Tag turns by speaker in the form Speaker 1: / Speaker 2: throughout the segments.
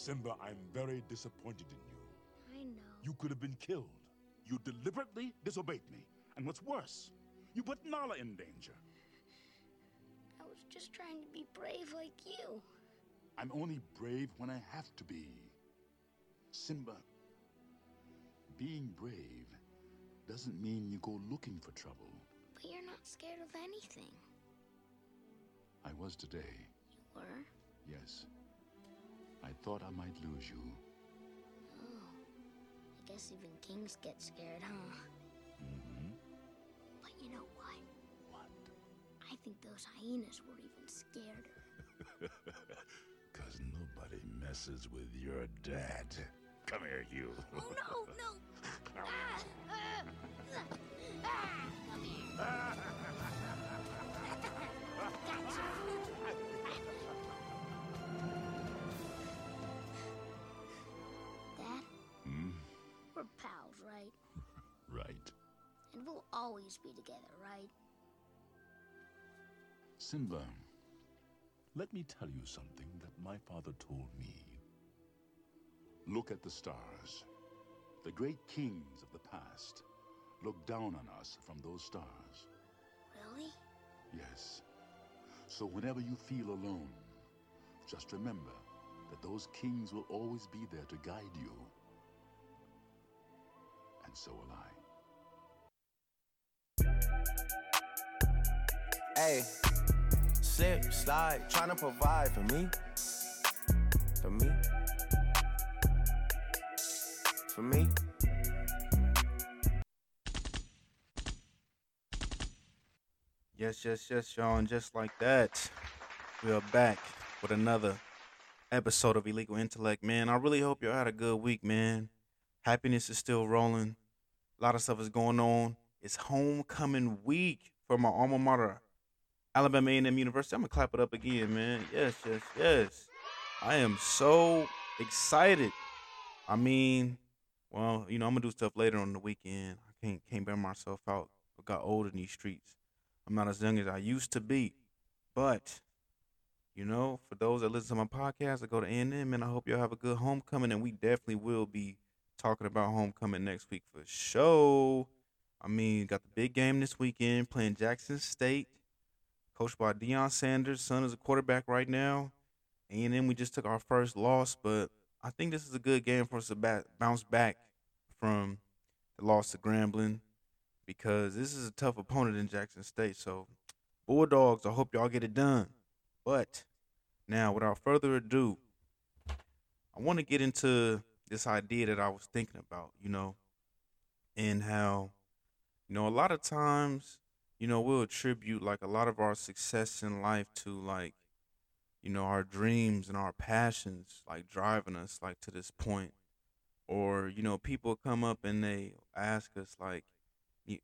Speaker 1: Simba, I'm very disappointed in you.
Speaker 2: I know.
Speaker 1: You could have been killed. You deliberately disobeyed me. And what's worse, you put Nala in danger.
Speaker 2: I was just trying to be brave like you.
Speaker 1: I'm only brave when I have to be. Simba, being brave doesn't mean you go looking for trouble.
Speaker 2: But you're not scared of anything.
Speaker 1: I was today,
Speaker 2: You were?
Speaker 1: yes. I thought I might lose you.
Speaker 2: Oh. I guess even kings get scared, huh?
Speaker 1: Mm-hmm.
Speaker 2: But you know what?
Speaker 1: What?
Speaker 2: I think those hyenas were even scareder.
Speaker 1: Because nobody messes with your dad. Come here, you.
Speaker 2: Oh no, no! Ah, ah, ah, ah, come here. right?
Speaker 1: Right.
Speaker 2: And we'll always be together, right?
Speaker 1: Simba, let me tell you something that my father told me. Look at the stars. The great kings of the past look down on us from those stars.
Speaker 2: Really?
Speaker 1: Yes. So whenever you feel alone, just remember that those kings will always be there to guide you. And so will I.
Speaker 3: Hey, slip, slide, trying to provide for me. For me. For me.
Speaker 4: Yes, yes, yes, y'all. And just like that, we are back with another episode of Illegal Intellect, man. I really hope y'all had a good week, man. Happiness is still rolling. A lot of stuff is going on. It's homecoming week for my alma mater, Alabama A&M University. I'm gonna clap it up again, man. Yes, yes, yes. I am so excited. I mean, well, you know, I'm gonna do stuff later on the weekend. I can't can't bear myself out. I got old in these streets. I'm not as young as I used to be. But, you know, for those that listen to my podcast, I go to A&M, and I hope y'all have a good homecoming. And we definitely will be talking about homecoming next week for sure. I mean, got the big game this weekend playing Jackson State, coached by Deion Sanders. Son is a quarterback right now. A&M, we just took our first loss, but I think this is a good game for us to bounce back from the loss to Grambling because this is a tough opponent in Jackson State. So, Bulldogs, I hope y'all get it done. But now, without further ado, I want to get into this idea that I was thinking about, you know, and how, you know, a lot of times, you know, we'll attribute like a lot of our success in life to like, you know, our dreams and our passions, like driving us like to this point. Or, you know, people come up and they ask us like,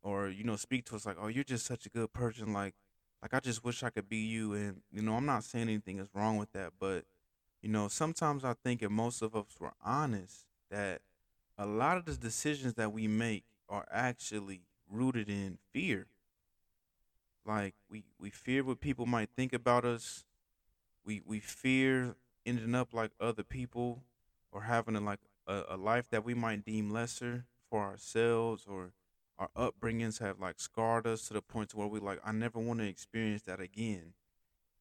Speaker 4: or you know speak to us like oh you're just such a good person like like i just wish i could be you and you know i'm not saying anything is wrong with that but you know sometimes i think if most of us were honest that a lot of the decisions that we make are actually rooted in fear like we we fear what people might think about us we we fear ending up like other people or having a, like a, a life that we might deem lesser for ourselves or our upbringings have like scarred us to the point to where we like I never want to experience that again.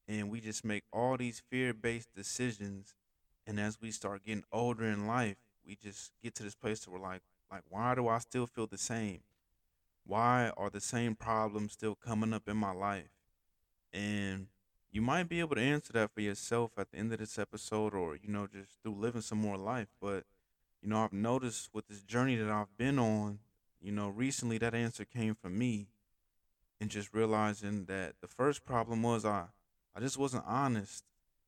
Speaker 4: And we just make all these fear-based decisions and as we start getting older in life, we just get to this place where we're like like why do I still feel the same? Why are the same problems still coming up in my life? And you might be able to answer that for yourself at the end of this episode or you know just through living some more life, but you know, I've noticed with this journey that I've been on you know, recently that answer came from me and just realizing that the first problem was I I just wasn't honest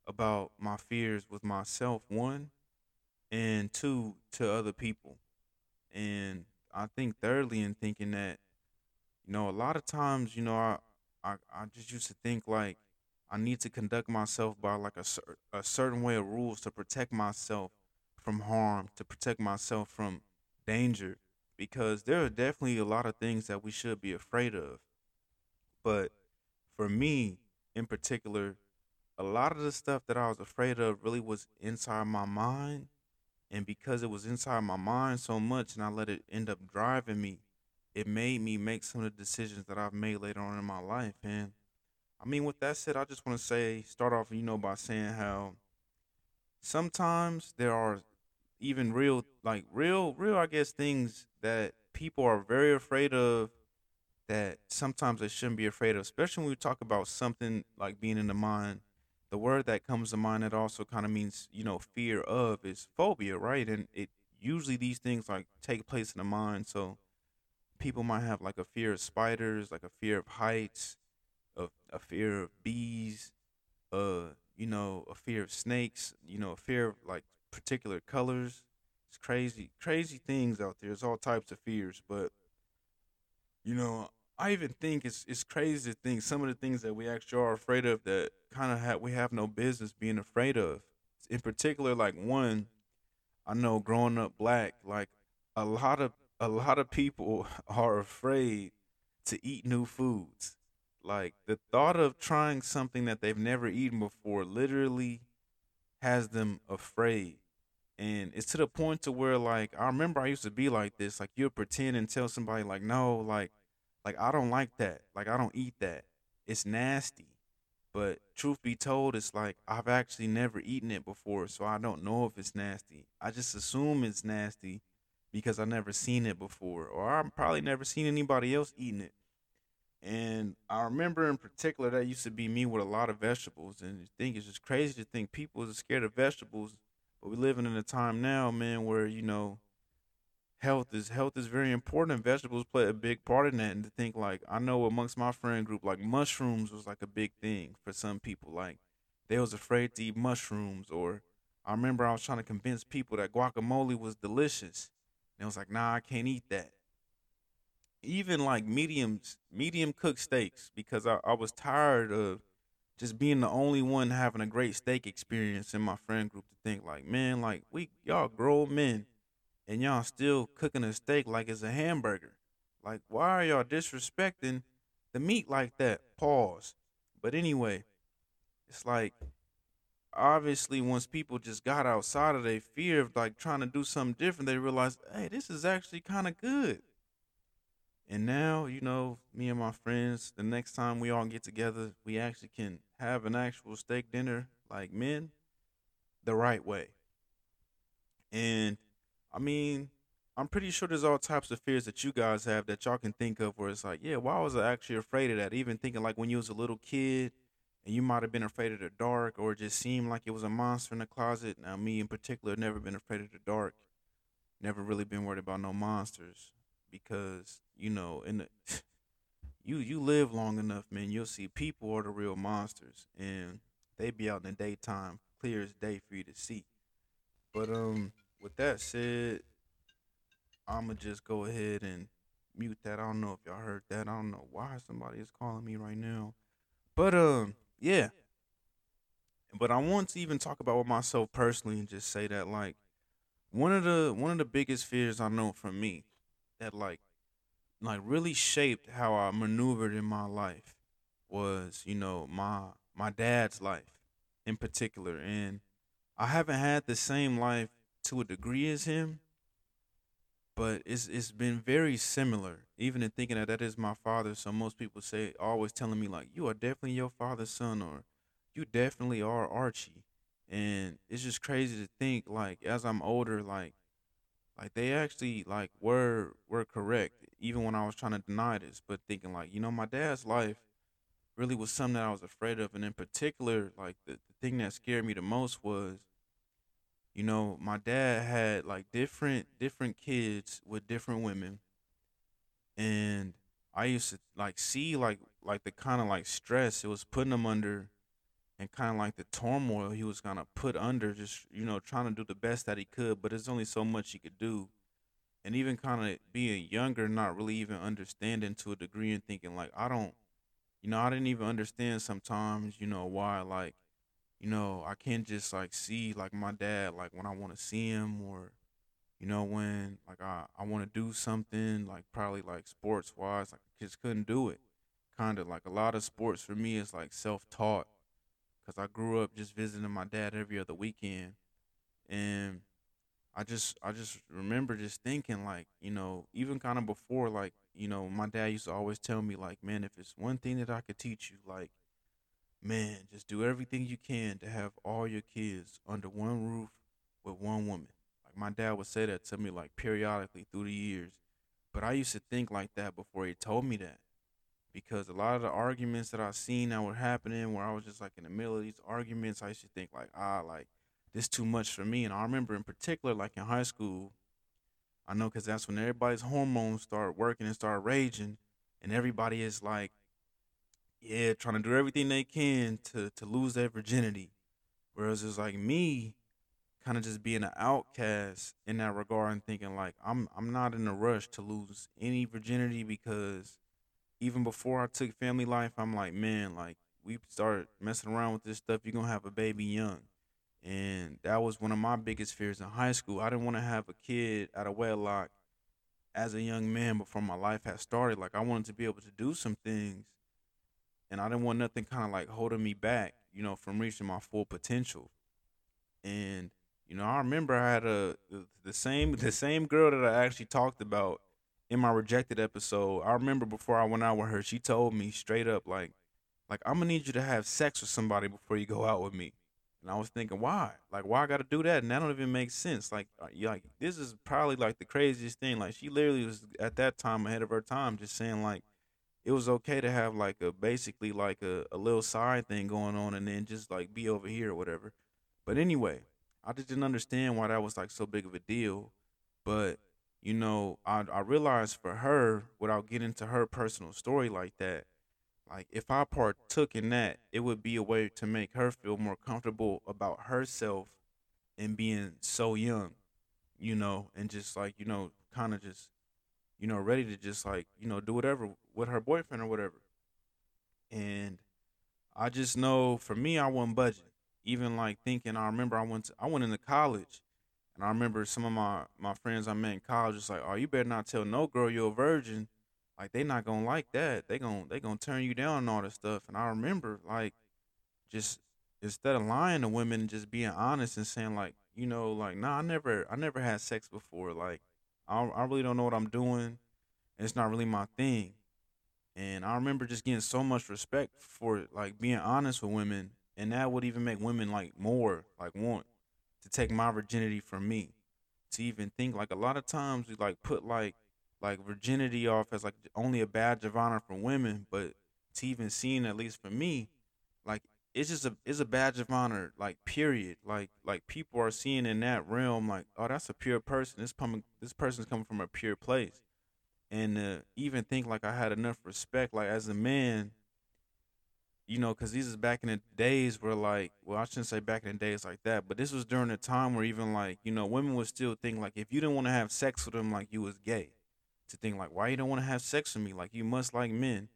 Speaker 4: about my fears with myself, one, and two, to other people. And I think thirdly in thinking that, you know, a lot of times, you know, I I, I just used to think like I need to conduct myself by like a, cer- a certain way of rules to protect myself from harm, to protect myself from danger because there are definitely a lot of things that we should be afraid of. But for me in particular, a lot of the stuff that I was afraid of really was inside my mind. And because it was inside my mind so much and I let it end up driving me, it made me make some of the decisions that I've made later on in my life. And I mean, with that said, I just want to say, start off, you know, by saying how sometimes there are even real, like real, real, I guess, things that people are very afraid of that sometimes they shouldn't be afraid of, especially when we talk about something like being in the mind. The word that comes to mind that also kind of means, you know, fear of is phobia, right? And it usually these things like take place in the mind. So people might have like a fear of spiders, like a fear of heights, a, a fear of bees, uh, you know, a fear of snakes, you know, a fear of like particular colors. It's crazy, crazy things out there. There's all types of fears, but you know, I even think it's it's crazy to think some of the things that we actually are afraid of that kind of have we have no business being afraid of. In particular, like one, I know growing up black, like a lot of a lot of people are afraid to eat new foods. Like the thought of trying something that they've never eaten before literally has them afraid. And it's to the point to where like I remember I used to be like this. Like you'll pretend and tell somebody like, no, like like I don't like that. Like I don't eat that. It's nasty. But truth be told, it's like I've actually never eaten it before, so I don't know if it's nasty. I just assume it's nasty because I never seen it before, or I've probably never seen anybody else eating it. And I remember in particular that used to be me with a lot of vegetables, and I think it's just crazy to think people are scared of vegetables. But we're living in a time now, man, where you know health is health is very important and vegetables play a big part in that and to think like i know amongst my friend group like mushrooms was like a big thing for some people like they was afraid to eat mushrooms or i remember i was trying to convince people that guacamole was delicious and it was like nah i can't eat that. Even like mediums medium cooked steaks because I, I was tired of just being the only one having a great steak experience in my friend group to think like man like we y'all grown men and y'all still cooking a steak like it's a hamburger. Like, why are y'all disrespecting the meat like that? Pause. But anyway, it's like obviously once people just got outside of their fear of like trying to do something different, they realized, hey, this is actually kind of good. And now, you know, me and my friends, the next time we all get together, we actually can have an actual steak dinner like men the right way. And I mean, I'm pretty sure there's all types of fears that you guys have that y'all can think of where it's like, yeah, why was I actually afraid of that? Even thinking like when you was a little kid and you might have been afraid of the dark or it just seemed like it was a monster in the closet. Now, me in particular, never been afraid of the dark. Never really been worried about no monsters because, you know, in the you you live long enough, man, you'll see people are the real monsters and they be out in the daytime, clear as day for you to see. But um with that said, I'ma just go ahead and mute that. I don't know if y'all heard that. I don't know why somebody is calling me right now. But um, yeah. But I want to even talk about with myself personally and just say that like one of the one of the biggest fears I know from me that like like really shaped how I maneuvered in my life was, you know, my my dad's life in particular. And I haven't had the same life to a degree as him, but it's it's been very similar. Even in thinking that that is my father, so most people say always telling me like you are definitely your father's son or you definitely are Archie, and it's just crazy to think like as I'm older like like they actually like were were correct even when I was trying to deny this, but thinking like you know my dad's life really was something that I was afraid of, and in particular like the, the thing that scared me the most was you know, my dad had like different different kids with different women, and I used to like see like like the kind of like stress it was putting him under, and kind of like the turmoil he was gonna put under, just you know trying to do the best that he could, but there's only so much he could do, and even kind of being younger, not really even understanding to a degree and thinking like I don't, you know, I didn't even understand sometimes, you know, why like you know, I can't just like see like my dad like when I want to see him or you know when like I I want to do something like probably like sports wise like I just couldn't do it. Kind of like a lot of sports for me is like self-taught because I grew up just visiting my dad every other weekend, and I just I just remember just thinking like you know even kind of before like you know my dad used to always tell me like man if it's one thing that I could teach you like man just do everything you can to have all your kids under one roof with one woman. Like my dad would say that to me like periodically through the years. But I used to think like that before he told me that. Because a lot of the arguments that I seen that were happening where I was just like in the middle of these arguments, I used to think like, ah, like this too much for me. And I remember in particular, like in high school, I know because that's when everybody's hormones start working and start raging, and everybody is like, yeah, trying to do everything they can to to lose their virginity. Whereas it's like me, kind of just being an outcast in that regard and thinking like I'm I'm not in a rush to lose any virginity because even before I took family life, I'm like, man, like we started messing around with this stuff, you're gonna have a baby young. And that was one of my biggest fears in high school. I didn't want to have a kid out of wedlock as a young man before my life had started. Like I wanted to be able to do some things and I didn't want nothing kind of like holding me back, you know, from reaching my full potential. And you know, I remember I had a the same the same girl that I actually talked about in my rejected episode, I remember before I went out with her, she told me straight up like like I'm gonna need you to have sex with somebody before you go out with me. And I was thinking, why? Like, why I got to do that? And that don't even make sense. Like, uh, like this is probably like the craziest thing. Like, she literally was at that time ahead of her time, just saying like it was okay to have like a basically like a, a little side thing going on, and then just like be over here or whatever. But anyway, I just didn't understand why that was like so big of a deal. But you know, I I realized for her, without getting into her personal story like that, like if I partook in that, it would be a way to make her feel more comfortable about herself and being so young, you know, and just like, you know, kind of just, you know, ready to just like, you know, do whatever with her boyfriend or whatever. And I just know for me, I wasn't budging. Even like thinking, I remember I went to, I went into college and I remember some of my my friends I met in college was like, "Oh, you better not tell no girl you're a virgin." Like they not gonna like that. They gonna they gonna turn you down and all this stuff. And I remember like just instead of lying to women just being honest and saying like, you know, like, nah, I never I never had sex before. Like, I I really don't know what I'm doing. It's not really my thing. And I remember just getting so much respect for like being honest with women, and that would even make women like more like want to take my virginity from me. To even think like a lot of times we like put like like virginity off as like only a badge of honor for women, but to even seeing at least for me, like it's just a it's a badge of honor, like period. Like like people are seeing in that realm, like oh that's a pure person. This coming this person's coming from a pure place, and uh, even think like I had enough respect, like as a man, you know, because these is back in the days where like, well, I shouldn't say back in the days like that, but this was during a time where even like, you know, women would still think like if you didn't want to have sex with them, like you was gay. To think like, why you don't want to have sex with me? Like you must like men.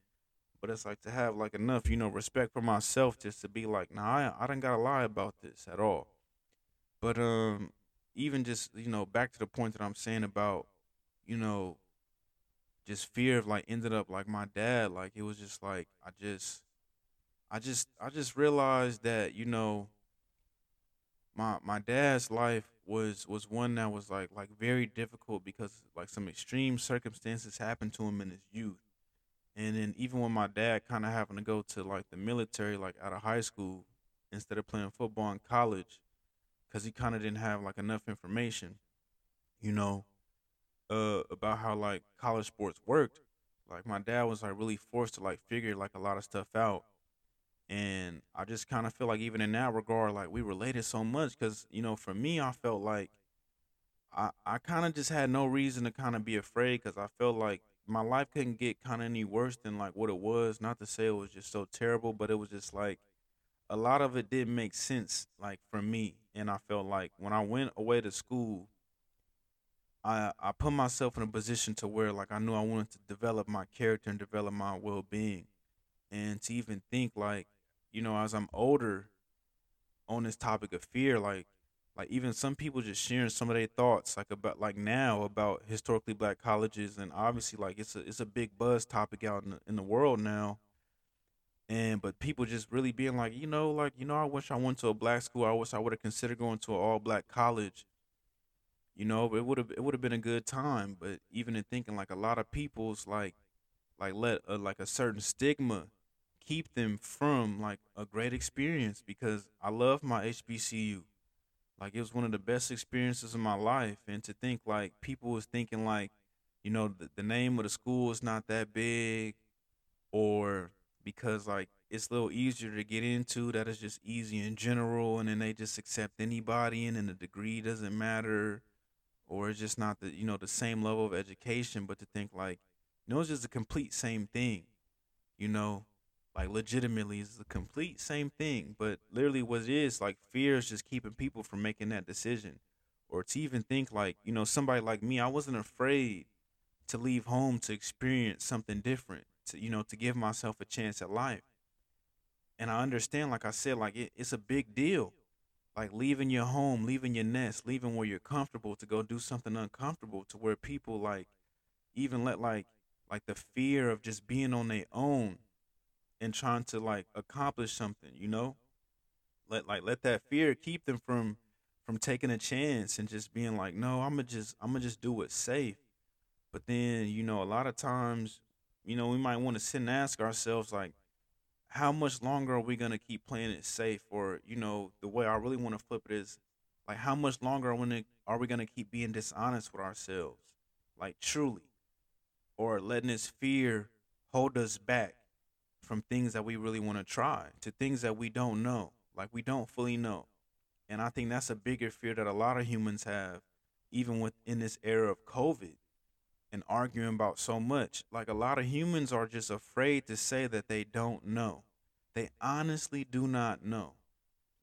Speaker 4: But it's like to have like enough, you know, respect for myself just to be like, nah, I I don't gotta lie about this at all. But um, even just you know, back to the point that I'm saying about, you know, just fear of like ended up like my dad. Like it was just like I just I just I just realized that you know my my dad's life was was one that was like like very difficult because like some extreme circumstances happened to him in his youth. And then even when my dad kind of happened to go to like the military like out of high school instead of playing football in college cuz he kind of didn't have like enough information, you know, uh about how like college sports worked. Like my dad was like really forced to like figure like a lot of stuff out and I just kind of feel like even in that regard, like we related so much because you know, for me, I felt like I I kind of just had no reason to kind of be afraid because I felt like my life couldn't get kind of any worse than like what it was. Not to say it was just so terrible, but it was just like a lot of it didn't make sense like for me, and I felt like when I went away to school. I, I put myself in a position to where like I knew I wanted to develop my character and develop my well being and to even think like you know, as I'm older on this topic of fear, like like even some people just sharing some of their thoughts like about like now about historically black colleges and obviously like it's a it's a big buzz topic out in the, in the world now and but people just really being like, you know, like you know, I wish I went to a black school. I wish I would have considered going to an all black college. You know, it would have it would have been a good time. But even in thinking, like a lot of people's like like let a, like a certain stigma keep them from like a great experience because I love my HBCU. Like it was one of the best experiences of my life, and to think like people was thinking like, you know, the, the name of the school is not that big, or because like it's a little easier to get into that is just easy in general and then they just accept anybody and then the degree doesn't matter or it's just not the you know the same level of education. But to think like you know it's just a complete same thing you know like legitimately it's a complete same thing but literally what it is like fear is just keeping people from making that decision. Or to even think like you know somebody like me i wasn't afraid to leave home to experience something different to you know to give myself a chance at life. And i understand like i said like it, it's a big deal. Like leaving your home leaving your nest leaving where you're comfortable to go do something uncomfortable to where people like even let like like the fear of just being on their own and trying to like accomplish something you know let like let that fear keep them from from taking a chance and just being like no i'm gonna just i'm gonna just do it safe but then you know a lot of times you know, we might want to sit and ask ourselves, like, how much longer are we to keep playing it safe? Or, you know, the way I really want to flip it is, like, how much longer are we to keep being dishonest with ourselves? Like, truly. Or letting this fear hold us back from things that we really want to try, to things that we don't know, like, we don't fully know. And I think that's a bigger fear that a lot of humans have, even within this era of COVID and arguing about so much. Like a lot of humans are just afraid to say that they don't know. They honestly do not know.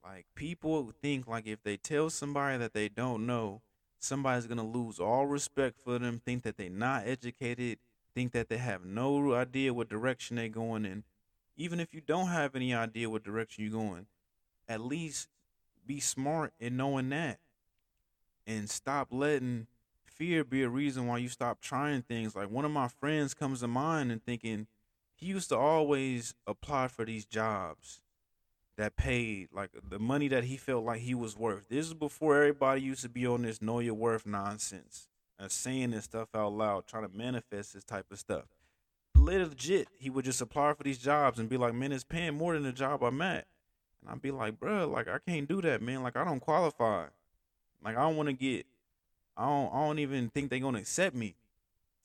Speaker 4: Like people think like if they tell somebody that they don't know, somebody's gonna lose all respect for them, think that they're not educated, think that they have no idea what direction they're going in. Even if you don't have any idea what direction you're going, at least be smart in knowing that. And stop letting fear be a reason why you stop trying things. Like one of my friends comes to mind and thinking he used to always apply for these jobs that paid like the money that he felt like he was worth. This is before everybody used to be on this know your worth nonsense and saying this stuff out loud, trying to manifest this type of stuff. Legit, he would just apply for these jobs and be like, "Man, it's paying more than the job I'm at," and I'd be like, "Bro, like I can't do that, man. Like I don't qualify. Like I don't want to get I don't I don't even think they're gonna accept me.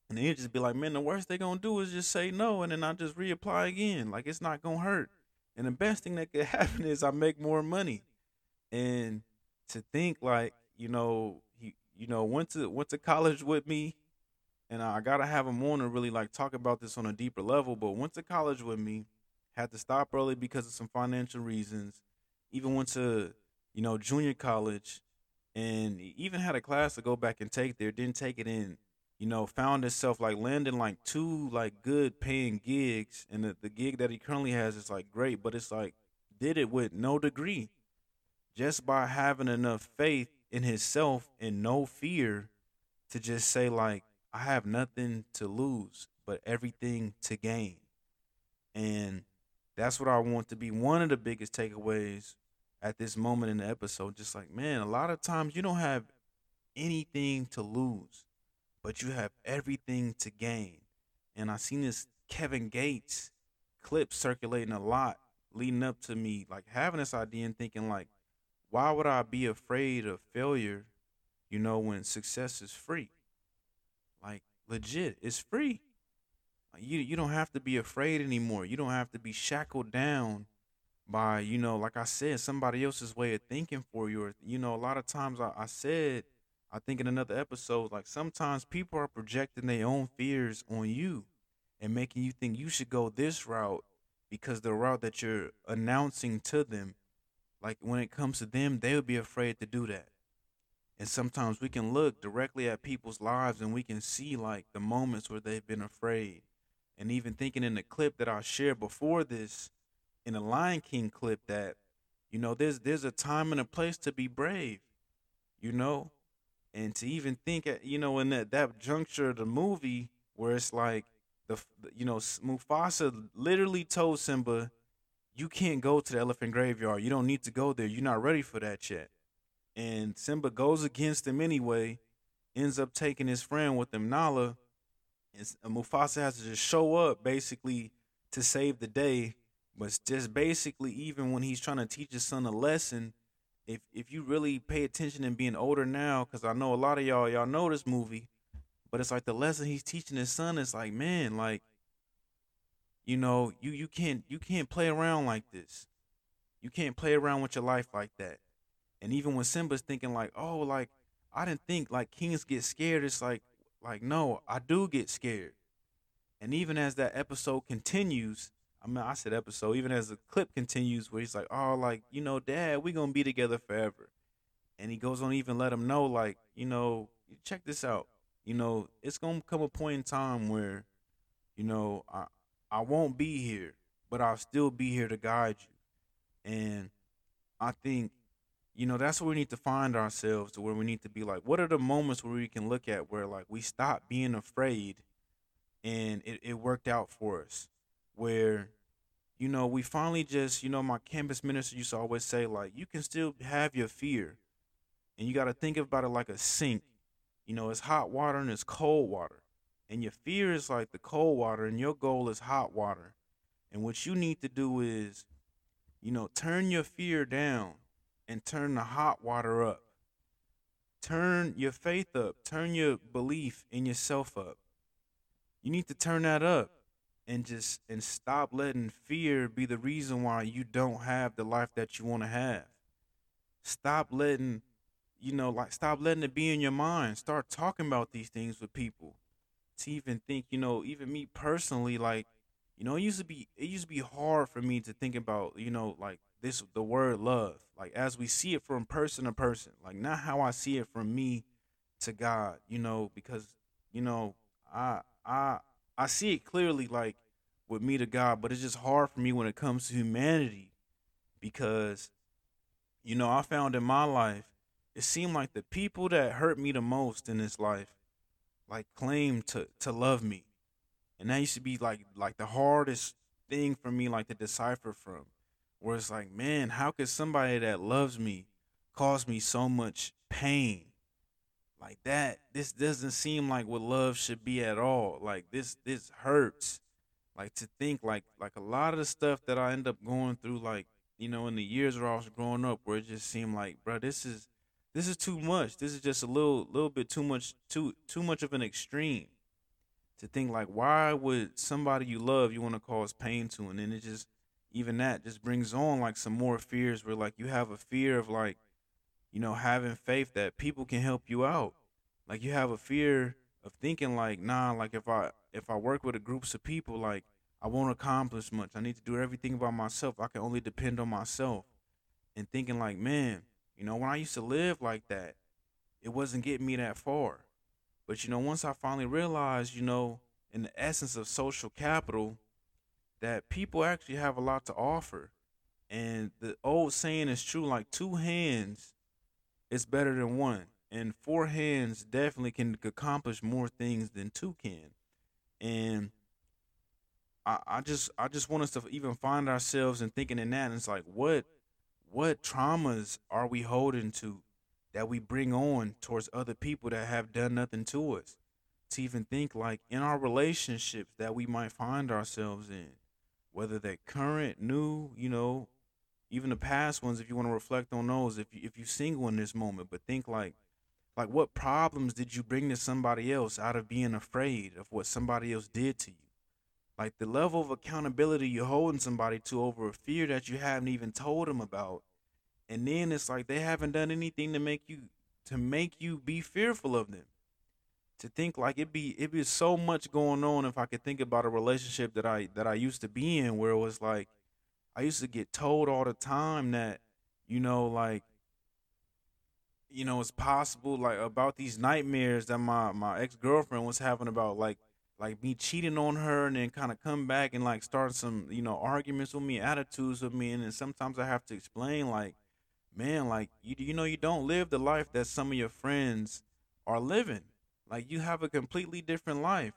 Speaker 4: And then he'd just be like, man, the worst they're gonna do is just say no, and then I just reapply again. Like it's not gonna hurt. And the best thing that could happen is I make more money. And to think like, you know, you know, went to went to college with me, and I gotta have him on to really like talk about this on a deeper level. But went to college with me, had to stop early because of some financial reasons. Even went to, you know, junior college and even had a class to go back and take there. Didn't take it in. You know, found himself like landing like two like good paying gigs, and the, the gig that he currently has is like great, but it's like did it with no degree, just by having enough faith in himself and no fear to just say like I have nothing to lose but everything to gain, and that's what I want to be one of the biggest takeaways at this moment in the episode, just like, man, a lot of times you don't have anything to lose, but you have everything to gain. And I seen this Kevin Gates clip circulating a lot leading up to me like having this idea and thinking like, why would I be afraid of failure, you know, when success is free? Like legit, it's free. You you don't have to be afraid anymore. You don't have to be shackled down by you know like i said somebody else's way of thinking for you or you know a lot of times i, I said i think in another episode like sometimes people are projecting their own fears on you and making you think you should go this route because the route that you're announcing to them like when it comes to them they would be afraid to do that. And sometimes we can look directly at people's lives and we can see like the moments where they've been afraid. And even thinking in the clip that i shared before this in the Lion King clip that you know there's there's a time and a place to be brave, you know, and to even think at you know in that that juncture of the movie where it's like the you know Mufasa literally told Simba you can't go to the elephant graveyard. You don't need to go there. You're not ready for that yet. And Simba goes against him anyway, ends up taking his friend with him, Nala. And Mufasa has to just show up basically to save the day. But just basically, even when he's trying to teach his son a lesson, if if you really pay attention and being older now, because I know a lot of y'all y'all know this movie, but it's like the lesson he's teaching his son is like, man, like you know, you you can't you can't play around like this. You can't play around with your life like that. And even when Simba's thinking like, oh, like I didn't think like kings get scared, it's like like no, I do get scared. And even as that episode continues, I mean I said episode, even as the clip continues where he's like, Oh, like, you know, Dad, we gonna be together forever. And he goes on even let him know, like, you know, check this out. You know, it's gonna come a point in time where, you know, I I won't be here, but I'll still be here to guide you. And I think, you know, that's where we need to find ourselves to where we need to be like, what are the moments where we can look at where like we stop being afraid and it, it worked out for us. Where, you know, we finally just, you know, my campus minister used to always say, like, you can still have your fear. And you gotta think about it like a sink. You know, it's hot water and it's cold water and your fear is like the cold water and your goal is hot water. And what you need to do is you know turn your fear down and turn the hot water up. Turn your faith up. Turn your belief in yourself up. You need to turn that up and just and stop letting fear be the reason why you don't have the life that you want to have. Stop letting you know like stop letting it be in your mind. Start talking about these things with people to even think, you know, even me personally, like, you know, it used to be it used to be hard for me to think about, you know, like this the word love, like as we see it from person to person, like not how I see it from me to God, you know, because, you know, I I I see it clearly like with me to God, but it's just hard for me when it comes to humanity because you know, I found in my life, it seemed like the people that hurt me the most in this life like claim to to love me. And that used to be like like the hardest thing for me like to decipher from where it's like man how could somebody that loves me cause me so much pain? Like that this doesn't seem like what love should be at all. Like this this hurts. Like to think like like a lot of the stuff that i end up going through like you know in the years where i was growing up where it just seemed like bro this is this is too much. This is just a little little bit too much too too much of an extreme to think like why would somebody you love you want to cause pain to? And then it just even that just brings on like some more fears where like you have a fear of like you know having faith that people can help you out. Like you have a fear of thinking like nah like if i if i work with a groups of people like i won't accomplish much. I need to do everything by myself. I can only depend on myself. And thinking like man you know, when I used to live like that, it wasn't getting me that far. But you know, once I finally realized, you know, in the essence of social capital, that people actually have a lot to offer. And the old saying is true like two hands is better than one. And four hands definitely can accomplish more things than two can. And I, I just I just want us to even find ourselves and thinking in that and it's like what what traumas are we holding to that we bring on towards other people that have done nothing to us? To even think like in our relationships that we might find ourselves in, whether they're current, new, you know, even the past ones, if you want to reflect on those, if you if you're single in this moment, but think like like what problems did you bring to somebody else out of being afraid of what somebody else did to you? Like the level of accountability you're holding somebody to over a fear that you haven't even told them about. And then it's like they haven't done anything to make you to make you be fearful of them. To think like it be it be so much going on if I could think about a relationship that I that I used to be in where it was like I used to get told all the time that, you know, like you know, it's possible like about these nightmares that my my ex girlfriend was having about like like me cheating on her and then kind of come back and like start some you know arguments with me attitudes with me and then sometimes i have to explain like man like you, you know you don't live the life that some of your friends are living. Like you have a completely different life.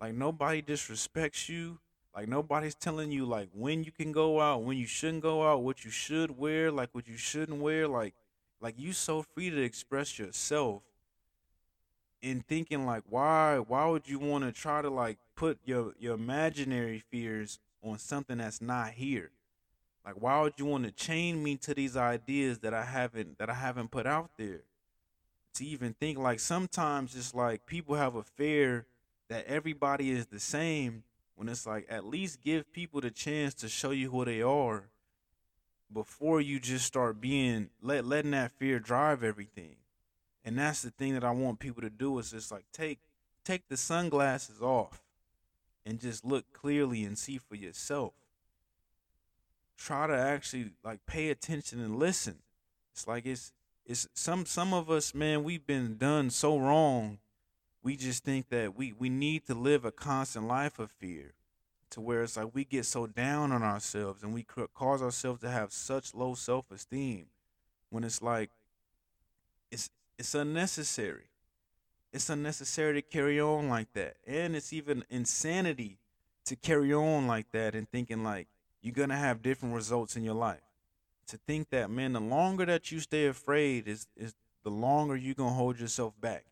Speaker 4: Like nobody disrespects you. Like nobody's telling you like when you can go out, when you shouldn't go out, what you should wear, like what you shouldn't wear. Like like you so free to express yourself in thinking like why why would you want to try to like put your your imaginary fears on something that's not here? Like why would you want to chain me to these ideas that I haven't that I haven't put out there? To even think like sometimes it's like people have a fear that everybody is the same when it's like at least give people the chance to show you who they are before you just start being let letting that fear drive everything. And that's the thing that I want people to do is just like take take the sunglasses off and just look clearly and see for yourself. Try to actually like pay attention and listen. It's like it's it's some some of us, man, we've been done so wrong we just think that we we need to live a constant life of fear to where it's like we get so down on ourselves and we cause ourselves to have such low self-esteem when it's like it's it's unnecessary. It's unnecessary to carry on like that. And it's even insanity to carry on like that and thinking like you're gonna have different results in your life. To think that man the longer that you stay afraid is is the longer you're gonna hold yourself back.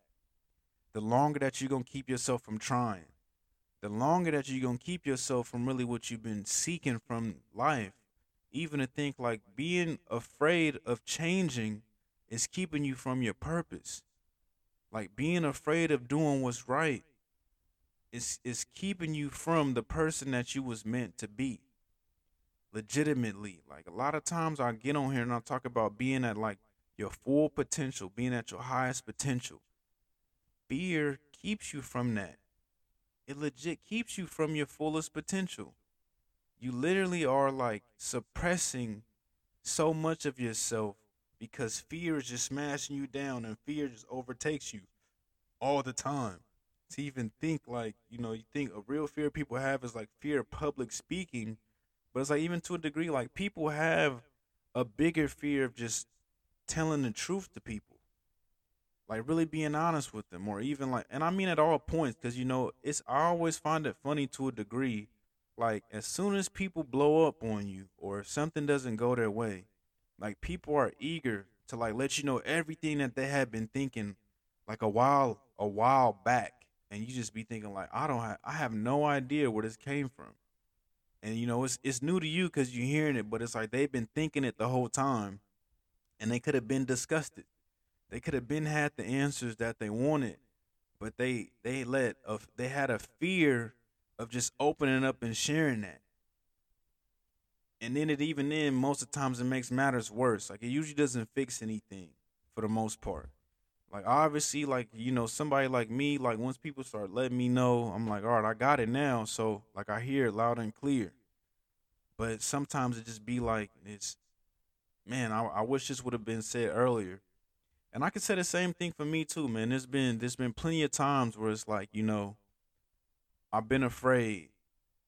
Speaker 4: The longer that you're going to keep yourself from trying, the longer that you're going to keep yourself from really what you've been seeking from life. Even to think like being afraid of changing is keeping you from your purpose. Like being afraid of doing what's right is is keeping you from the person that you was meant to be. Legitimately. Like a lot of times I get on here and I talk about being at like your full potential, being at your highest potential fear keeps you from that. It legit keeps you from your fullest potential. You literally are like suppressing so much of yourself because fear is just smashing you down and fear just overtakes you all the time. To even think like, you know, you think a real fear people have is like fear of public speaking, but it's like even to a degree, like people have a bigger fear of just telling the truth to people like really being honest with them or even like and i mean at all points because you know it's i always find it funny to a degree like as soon as people blow up on you or something doesn't go their way like people are eager to like let you know everything that they have been thinking like a while a while back. And you just be thinking like i don't have i have no idea where this came from. And you know it's it's new to you because you're hearing it but it's like they've been thinking it the whole time and they could have been disgusted. They could have been had the answers that they wanted, but they they let of they had a fear of just opening up and sharing that. And then it even then most of the times it makes matters worse. Like it usually doesn't fix anything for the most part. Like obviously, like you know, somebody like me, like once people start letting me know, I'm like, all right, I got it now. So like I hear it loud and clear. But sometimes it just be like it's, man, I, I wish this would have been said earlier. And I could say the same thing for me too, man. There's been there's been plenty of times where it's like, you know, I've been afraid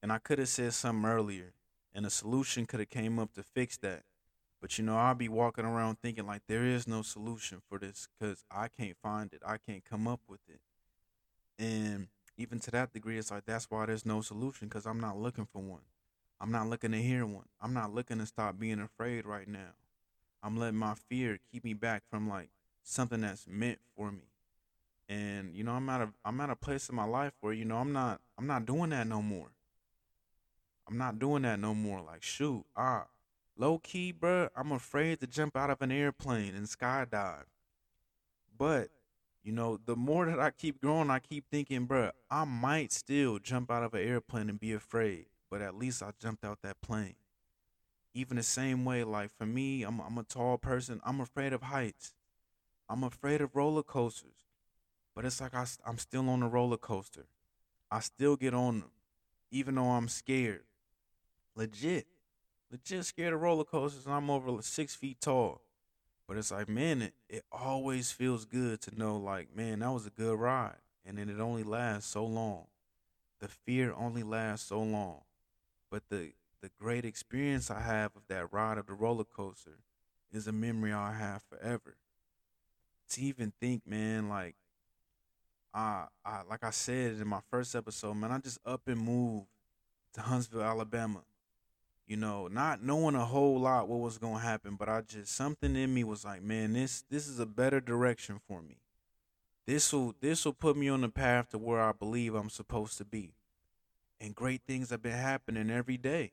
Speaker 4: and I could have said something earlier and a solution could have came up to fix that. But you know, I'll be walking around thinking like there is no solution for this cuz I can't find it. I can't come up with it. And even to that degree it's like that's why there's no solution cuz I'm not looking for one. I'm not looking to hear one. I'm not looking to stop being afraid right now. I'm letting my fear keep me back from like something that's meant for me. And you know, I'm at a I'm at a place in my life where you know I'm not I'm not doing that no more. I'm not doing that no more. Like shoot, ah, low key, bro. I'm afraid to jump out of an airplane and skydive. But you know, the more that I keep growing, I keep thinking, bro, I might still jump out of an airplane and be afraid, but at least I jumped out that plane. Even the same way, like for me, I'm I'm a tall person. I'm afraid of heights. I'm afraid of roller coasters, but it's like I, I'm still on a roller coaster. I still get on them, even though I'm scared. Legit, legit scared of roller coasters, and I'm over six feet tall. But it's like, man, it, it always feels good to know, like, man, that was a good ride. And then it only lasts so long. The fear only lasts so long. But the, the great experience I have of that ride of the roller coaster is a memory I'll have forever to even think, man, like I, I like I said in my first episode, man, I just up and moved to Huntsville, Alabama. You know, not knowing a whole lot what was gonna happen, but I just something in me was like, man, this this is a better direction for me. This will this will put me on the path to where I believe I'm supposed to be. And great things have been happening every day.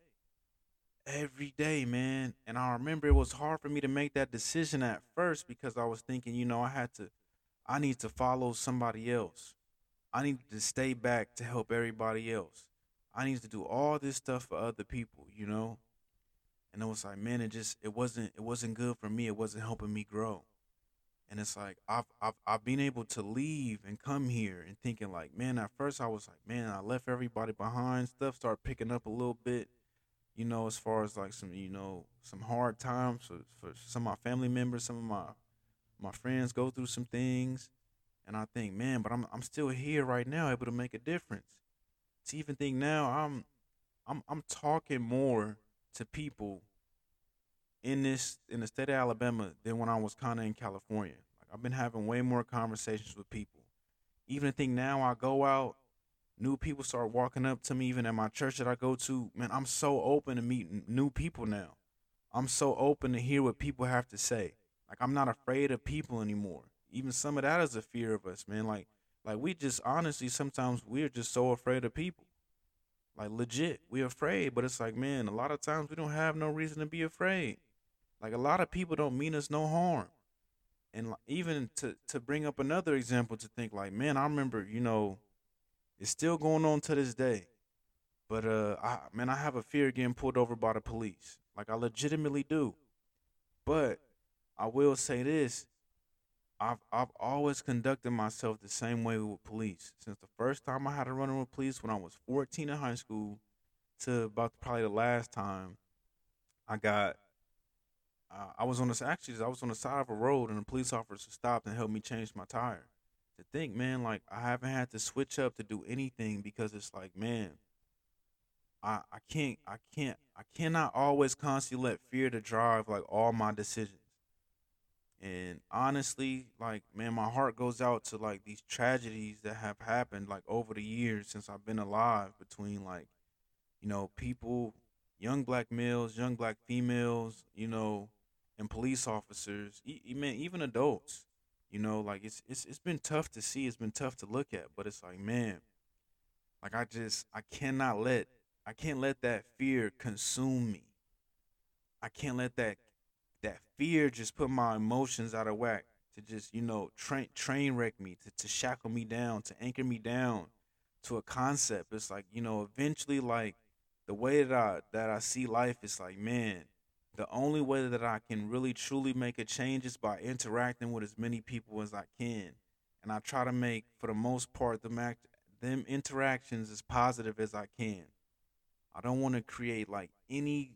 Speaker 4: Every day, man. And I remember it was hard for me to make that decision at first because I was thinking, you know, I had to I need to follow somebody else. I need to stay back to help everybody else. I need to do all this stuff for other people, you know? And it was like, man, it just it wasn't it wasn't good for me. It wasn't helping me grow. And it's like I've I've I've been able to leave and come here and thinking like, man, at first I was like, man, I left everybody behind. Stuff started picking up a little bit, you know, as far as like some, you know, some hard times for, for some of my family members, some of my my friends go through some things. And I think, man, but I'm I'm still here right now, able to make a difference. To even think now, I'm I'm I'm talking more to people in this in the state of Alabama than when I was kind of in California. Like I've been having way more conversations with people. Even the thing now, I go out, new people start walking up to me. Even at my church that I go to, man, I'm so open to meeting new people now. I'm so open to hear what people have to say. Like I'm not afraid of people anymore. Even some of that is a fear of us, man. Like like we just honestly sometimes we're just so afraid of people. Like legit, we're afraid, but it's like, man, a lot of times we don't have no reason to be afraid. Like a lot of people don't mean us no harm. And even to to bring up another example to think like, man, I remember, you know, it's still going on to this day. But uh I man, I have a fear of getting pulled over by the police. Like I legitimately do. But I will say this. I've I've always conducted myself the same way with police. Since the first time I had to run with police when I was 14 in high school to about probably the last time I got uh, I was on this actually I was on the side of a road and a police officer stopped and helped me change my tire. To think, man, like I haven't had to switch up to do anything because it's like, man, I I can't I can't I cannot always constantly let fear to drive like all my decisions. And honestly, like man, my heart goes out to like these tragedies that have happened like over the years since I've been alive between like, you know, people, young black males, young black females, you know, and police officers, even even adults. You know, like it's it's it's been tough to see. It's been tough to look at, but it's like, man, like I just I cannot let I can't let that fear consume me. I can't let that that fear just put my emotions out of whack to just you know train train wreck me to, to shackle me down to anchor me down to a concept. It's like you know eventually like the way that i that i see life is like man the only way that i can really truly make a change is by interacting with as many people as i can. And i try to make for the most part them act them interactions as positive as i can. I don't want to create like any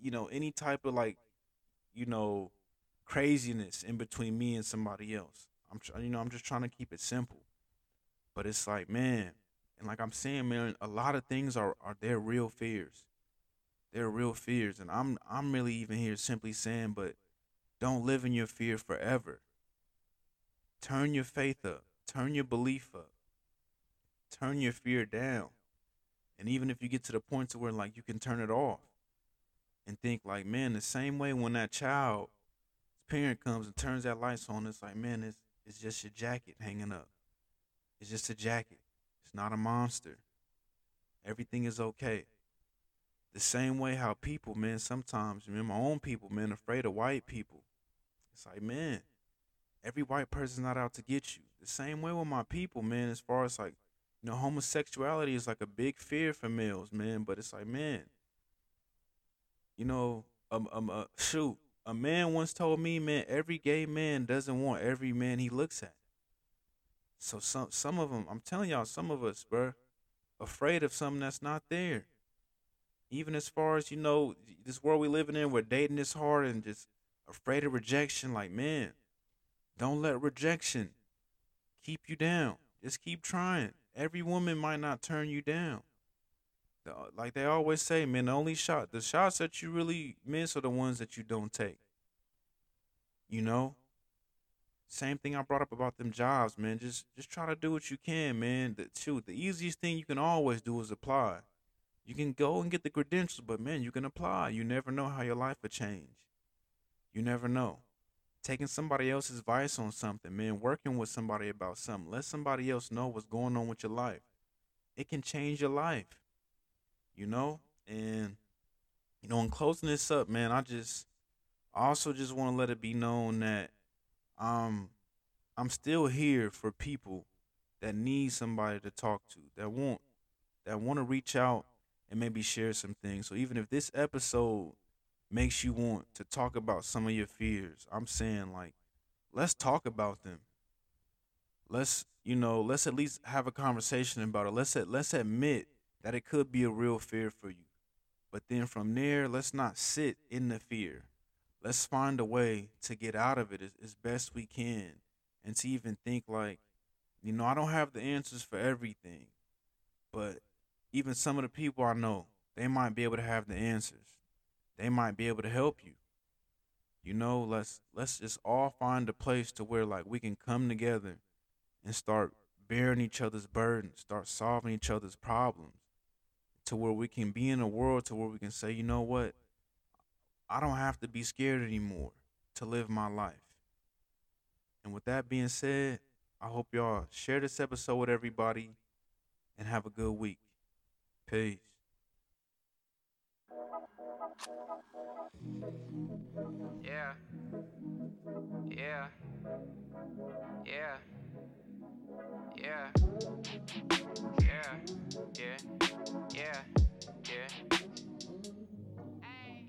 Speaker 4: you know any type of like you know, craziness in between me and somebody else. I'm tr- you know, I'm just trying to keep it simple. But it's like, man, and like I'm saying, man, a lot of things are are their real fears. They're real fears, and I'm I'm really even here simply saying, but don't live in your fear forever. Turn your faith up. Turn your belief up. Turn your fear down. And even if you get to the point to where like you can turn it off, and think like, man, the same way when that child parent comes and turns that lights on, it's like, man, it's it's just your jacket hanging up. It's just a jacket. It's not a monster. Everything is okay. The same way how people, man, sometimes, man, my own people, man, afraid of white people. It's like, man, every white person's not out to get you. The same way with my people, man, as far as like, you know, homosexuality is like a big fear for males, man. But it's like, man, you know, um, um, uh, shoot, a man once told me, man, every gay man doesn't want every man he looks at. So some some of them, I'm telling y'all, some of us, bro, afraid of something that's not there. Even as far as you know, this world we living in, where dating is hard and just afraid of rejection. Like, man, don't let rejection keep you down. Just keep trying. Every woman might not turn you down Uh, like they always say, man, the only shot, the shots that you really miss are the ones that you don't take. You know? Same thing I brought up about them jobs, man. Just just try to do what you can, man. The shoot, the easiest thing you can always do is apply. You can go and get the credentials, but man, you can apply. You never know how your life will change. You never know. Taking somebody else's advice on something, man, working with somebody about something, let somebody else know what's going on with your life. It can change your life. You know? And you know, in closing this up, man, I just also just want to let it be known that um I'm still here for people that need somebody to talk to, that want that want to reach out and maybe share some things. So even if this episode makes you want to talk about some of your fears, I'm saying like let's talk about them. Let's, you know, let's at least have a conversation about it. Let's let's admit that it could be a real fear for you. But then from there, let's not sit in the fear. Let's find a way to get out of it as, as best we can and to even think like, you know, I don't have the answers for everything, but even some of the people I know, they might be able to have the answers. They might be able to help you. You know, let's let's just all find a place to where like we can come together and start bearing each other's burdens, start solving each other's problems to where we can be in a world to where we can say, you know what? I don't have to be scared anymore to live my life. And with that being said, I hope y'all share this episode with everybody and have a good week. Peace. Yeah. Yeah. Yeah. Yeah.
Speaker 5: Yeah yeah, yeah, yeah.